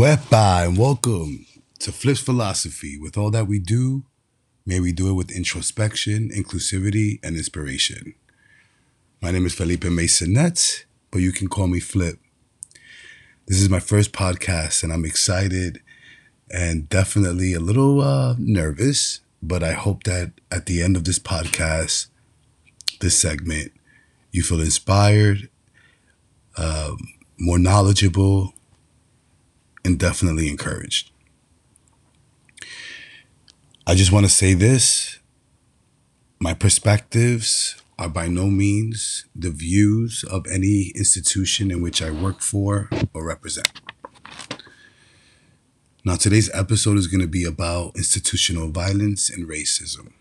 Wepa, and welcome to Flips Philosophy. With all that we do, may we do it with introspection, inclusivity, and inspiration. My name is Felipe Masonette, but you can call me Flip. This is my first podcast, and I'm excited and definitely a little uh, nervous, but I hope that at the end of this podcast, this segment, you feel inspired, um, more knowledgeable, and definitely encouraged. I just want to say this my perspectives are by no means the views of any institution in which I work for or represent. Now, today's episode is going to be about institutional violence and racism.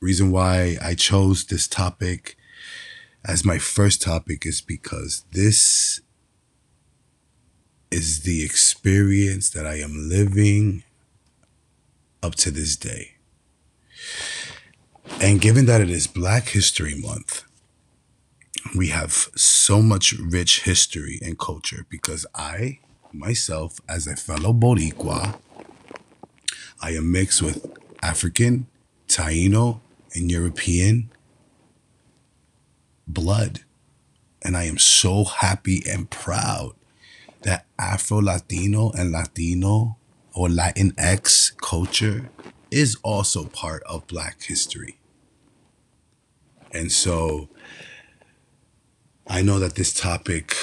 Reason why I chose this topic as my first topic is because this is the experience that I am living up to this day. And given that it is Black History Month, we have so much rich history and culture because I, myself, as a fellow Boricua, I am mixed with African, Taino, and European blood. And I am so happy and proud that Afro Latino and Latino or Latinx culture is also part of Black history. And so I know that this topic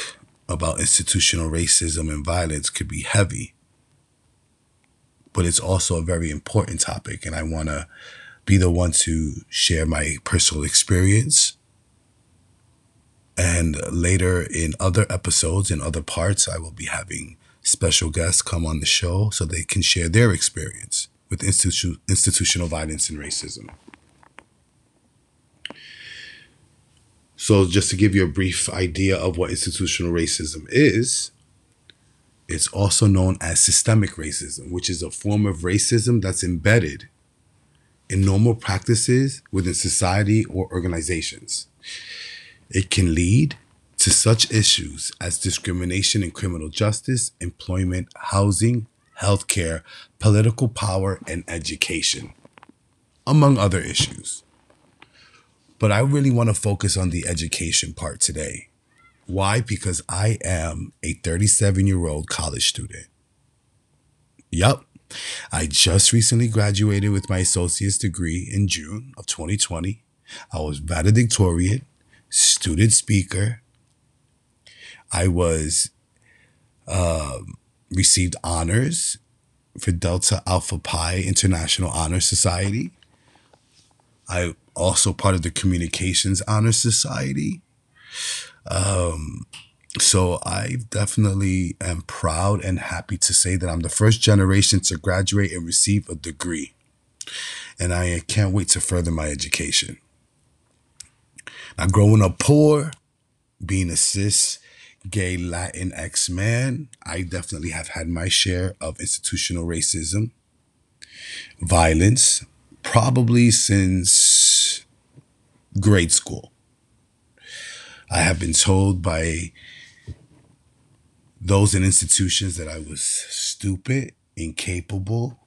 about institutional racism and violence could be heavy, but it's also a very important topic. And I want to be the one to share my personal experience and later in other episodes, in other parts, I will be having special guests come on the show so they can share their experience with institu- institutional violence and racism. So, just to give you a brief idea of what institutional racism is, it's also known as systemic racism, which is a form of racism that's embedded in normal practices within society or organizations. It can lead to such issues as discrimination in criminal justice, employment, housing, healthcare, political power, and education, among other issues. But I really want to focus on the education part today. Why? Because I am a 37 year old college student. Yup. I just recently graduated with my associate's degree in June of 2020. I was valedictorian student speaker. I was um, received honors for Delta Alpha Pi International Honor Society. I also part of the Communications Honor Society. Um, so I definitely am proud and happy to say that I'm the first generation to graduate and receive a degree. And I can't wait to further my education. Now, growing up poor, being a cis, gay, Latin X man, I definitely have had my share of institutional racism, violence, probably since grade school. I have been told by those in institutions that I was stupid, incapable.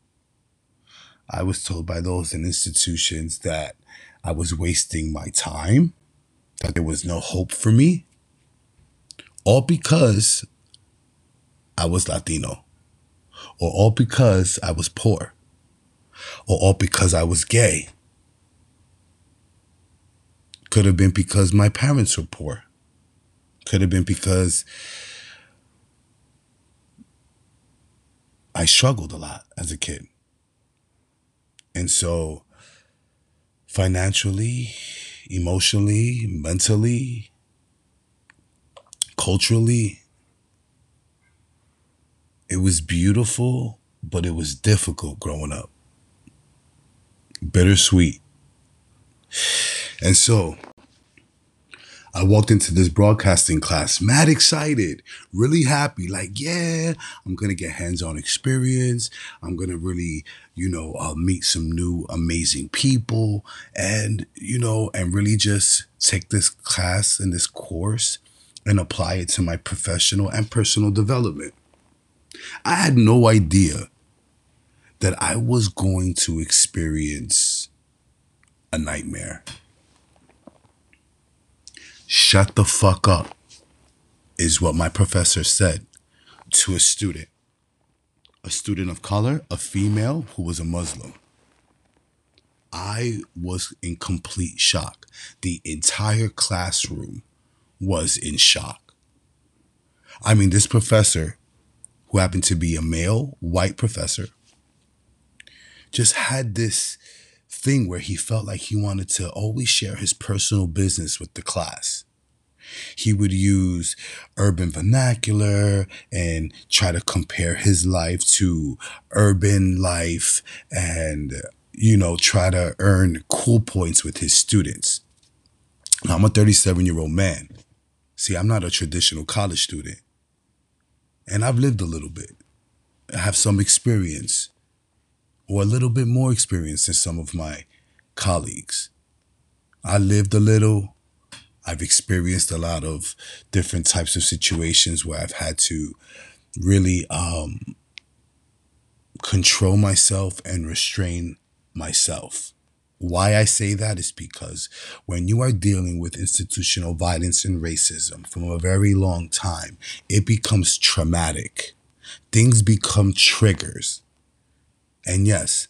I was told by those in institutions that I was wasting my time that there was no hope for me, all because I was Latino, or all because I was poor, or all because I was gay. Could have been because my parents were poor. Could have been because I struggled a lot as a kid. And so financially, emotionally, mentally, culturally. It was beautiful, but it was difficult growing up. Bittersweet. And so I walked into this broadcasting class, mad excited, really happy. Like, yeah, I'm gonna get hands-on experience. I'm gonna really, you know, uh, meet some new amazing people, and you know, and really just take this class and this course and apply it to my professional and personal development. I had no idea that I was going to experience a nightmare. Shut the fuck up, is what my professor said to a student. A student of color, a female who was a Muslim. I was in complete shock. The entire classroom was in shock. I mean, this professor, who happened to be a male white professor, just had this thing where he felt like he wanted to always share his personal business with the class. He would use urban vernacular and try to compare his life to urban life and, you know, try to earn cool points with his students. Now, I'm a 37 year old man. See, I'm not a traditional college student. And I've lived a little bit. I have some experience or a little bit more experience than some of my colleagues. I lived a little. I've experienced a lot of different types of situations where I've had to really um, control myself and restrain myself. Why I say that is because when you are dealing with institutional violence and racism from a very long time, it becomes traumatic. Things become triggers. And yes,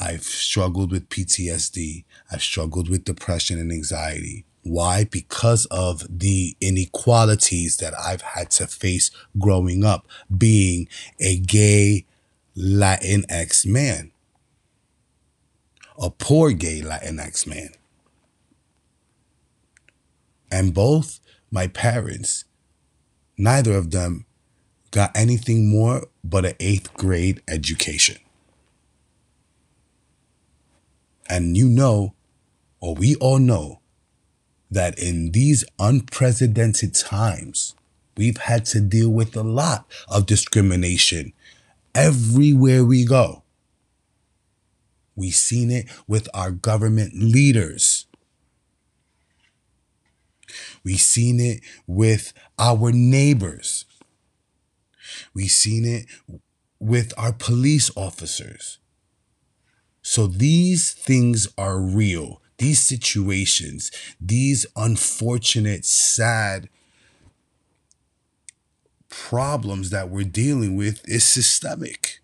I've struggled with PTSD. I've struggled with depression and anxiety. Why? Because of the inequalities that I've had to face growing up, being a gay Latinx man, a poor gay Latinx man. And both my parents, neither of them got anything more but an eighth grade education. And you know, or we all know, that in these unprecedented times, we've had to deal with a lot of discrimination everywhere we go. We've seen it with our government leaders. We've seen it with our neighbors. We've seen it with our police officers. So these things are real. These situations, these unfortunate, sad problems that we're dealing with is systemic.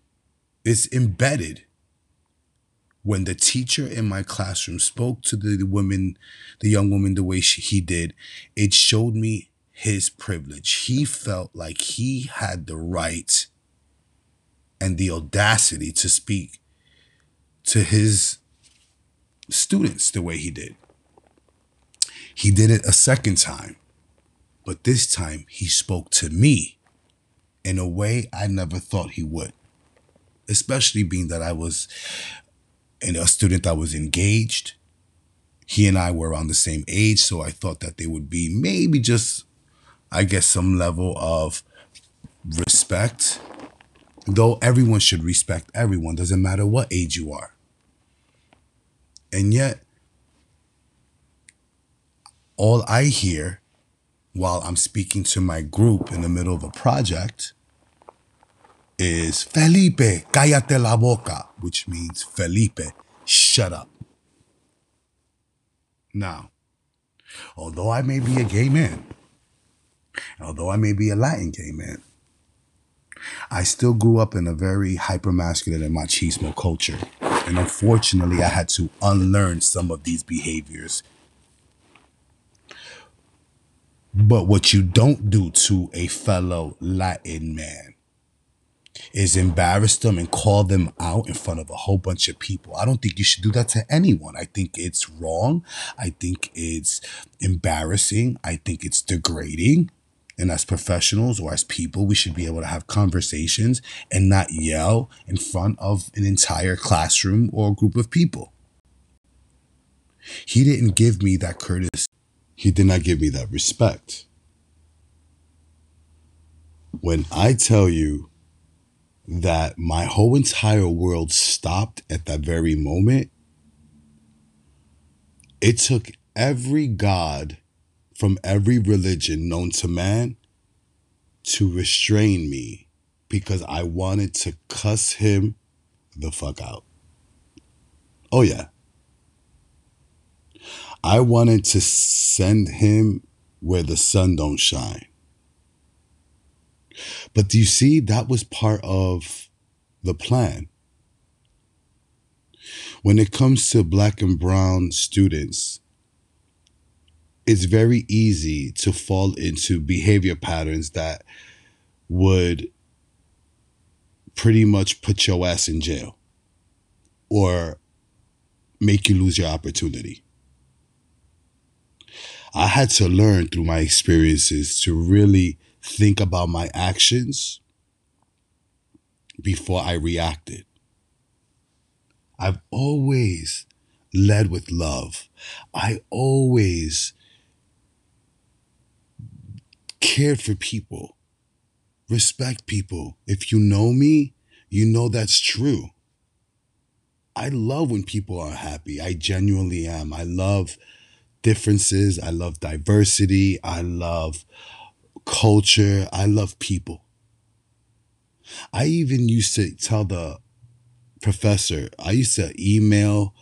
It's embedded. When the teacher in my classroom spoke to the woman, the young woman, the way she, he did, it showed me his privilege. He felt like he had the right and the audacity to speak to his students the way he did. He did it a second time, but this time he spoke to me in a way I never thought he would, especially being that I was a student that was engaged. He and I were around the same age, so I thought that there would be maybe just, I guess, some level of respect. Though everyone should respect everyone, doesn't matter what age you are. And yet, all I hear while I'm speaking to my group in the middle of a project is Felipe, cállate la boca, which means Felipe, shut up. Now, although I may be a gay man, although I may be a Latin gay man, I still grew up in a very hypermasculine and machismo culture. And unfortunately, I had to unlearn some of these behaviors. But what you don't do to a fellow Latin man is embarrass them and call them out in front of a whole bunch of people. I don't think you should do that to anyone. I think it's wrong. I think it's embarrassing. I think it's degrading. And as professionals or as people, we should be able to have conversations and not yell in front of an entire classroom or group of people. He didn't give me that courtesy. He did not give me that respect. When I tell you that my whole entire world stopped at that very moment, it took every God from every religion known to man to restrain me because I wanted to cuss him the fuck out. Oh, yeah. I wanted to send him where the sun don't shine. But do you see that was part of the plan? When it comes to black and brown students, it's very easy to fall into behavior patterns that would pretty much put your ass in jail or make you lose your opportunity. I had to learn through my experiences to really think about my actions before I reacted. I've always led with love. I always cared for people, respect people. If you know me, you know that's true. I love when people are happy. I genuinely am. I love differences. I love diversity. I love culture. I love people. I even used to tell the professor, I used to email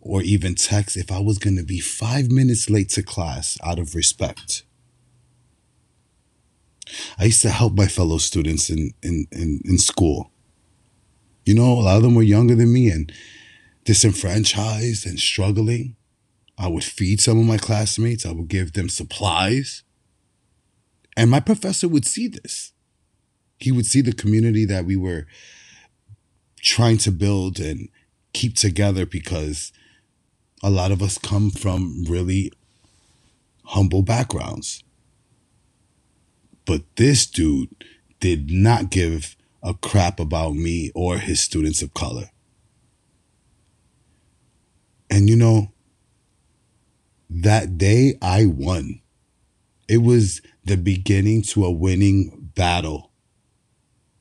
or even text if I was going to be five minutes late to class out of respect. I used to help my fellow students in, in, in, in school. You know, a lot of them were younger than me and disenfranchised and struggling. I would feed some of my classmates, I would give them supplies. And my professor would see this. He would see the community that we were trying to build and keep together because a lot of us come from really humble backgrounds. But this dude did not give a crap about me or his students of color. And you know, that day I won. It was the beginning to a winning battle.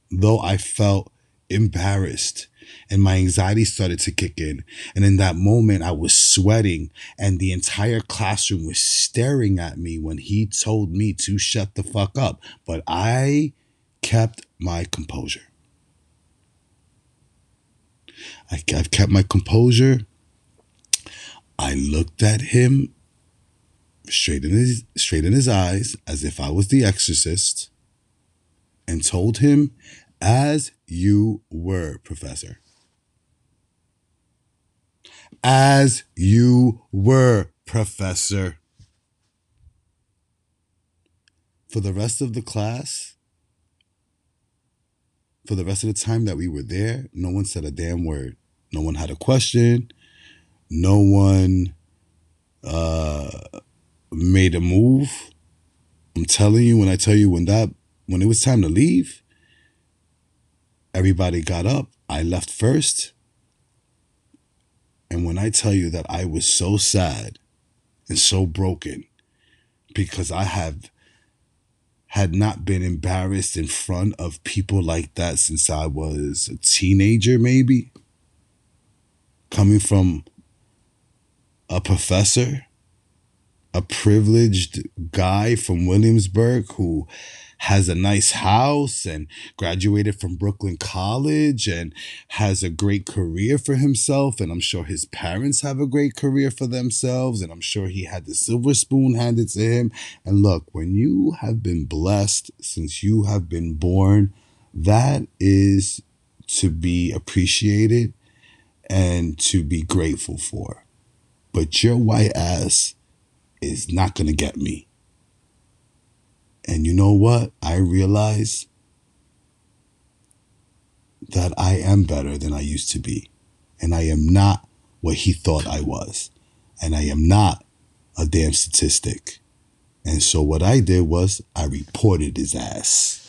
Though I felt embarrassed and my anxiety started to kick in. And in that moment, I was sweating, and the entire classroom was staring at me when he told me to shut the fuck up. But I kept my composure. I, kept my composure. I looked at him straight in his straight in his eyes as if I was the exorcist and told him as you were professor as you were professor for the rest of the class for the rest of the time that we were there no one said a damn word no one had a question no one uh made a move. I'm telling you, when I tell you when that when it was time to leave, everybody got up. I left first. And when I tell you that I was so sad and so broken because I have had not been embarrassed in front of people like that since I was a teenager, maybe. Coming from a professor a privileged guy from Williamsburg who has a nice house and graduated from Brooklyn College and has a great career for himself. And I'm sure his parents have a great career for themselves. And I'm sure he had the silver spoon handed to him. And look, when you have been blessed since you have been born, that is to be appreciated and to be grateful for. But your white ass is not going to get me. And you know what? I realize that I am better than I used to be. And I am not what he thought I was. And I am not a damn statistic. And so what I did was I reported his ass.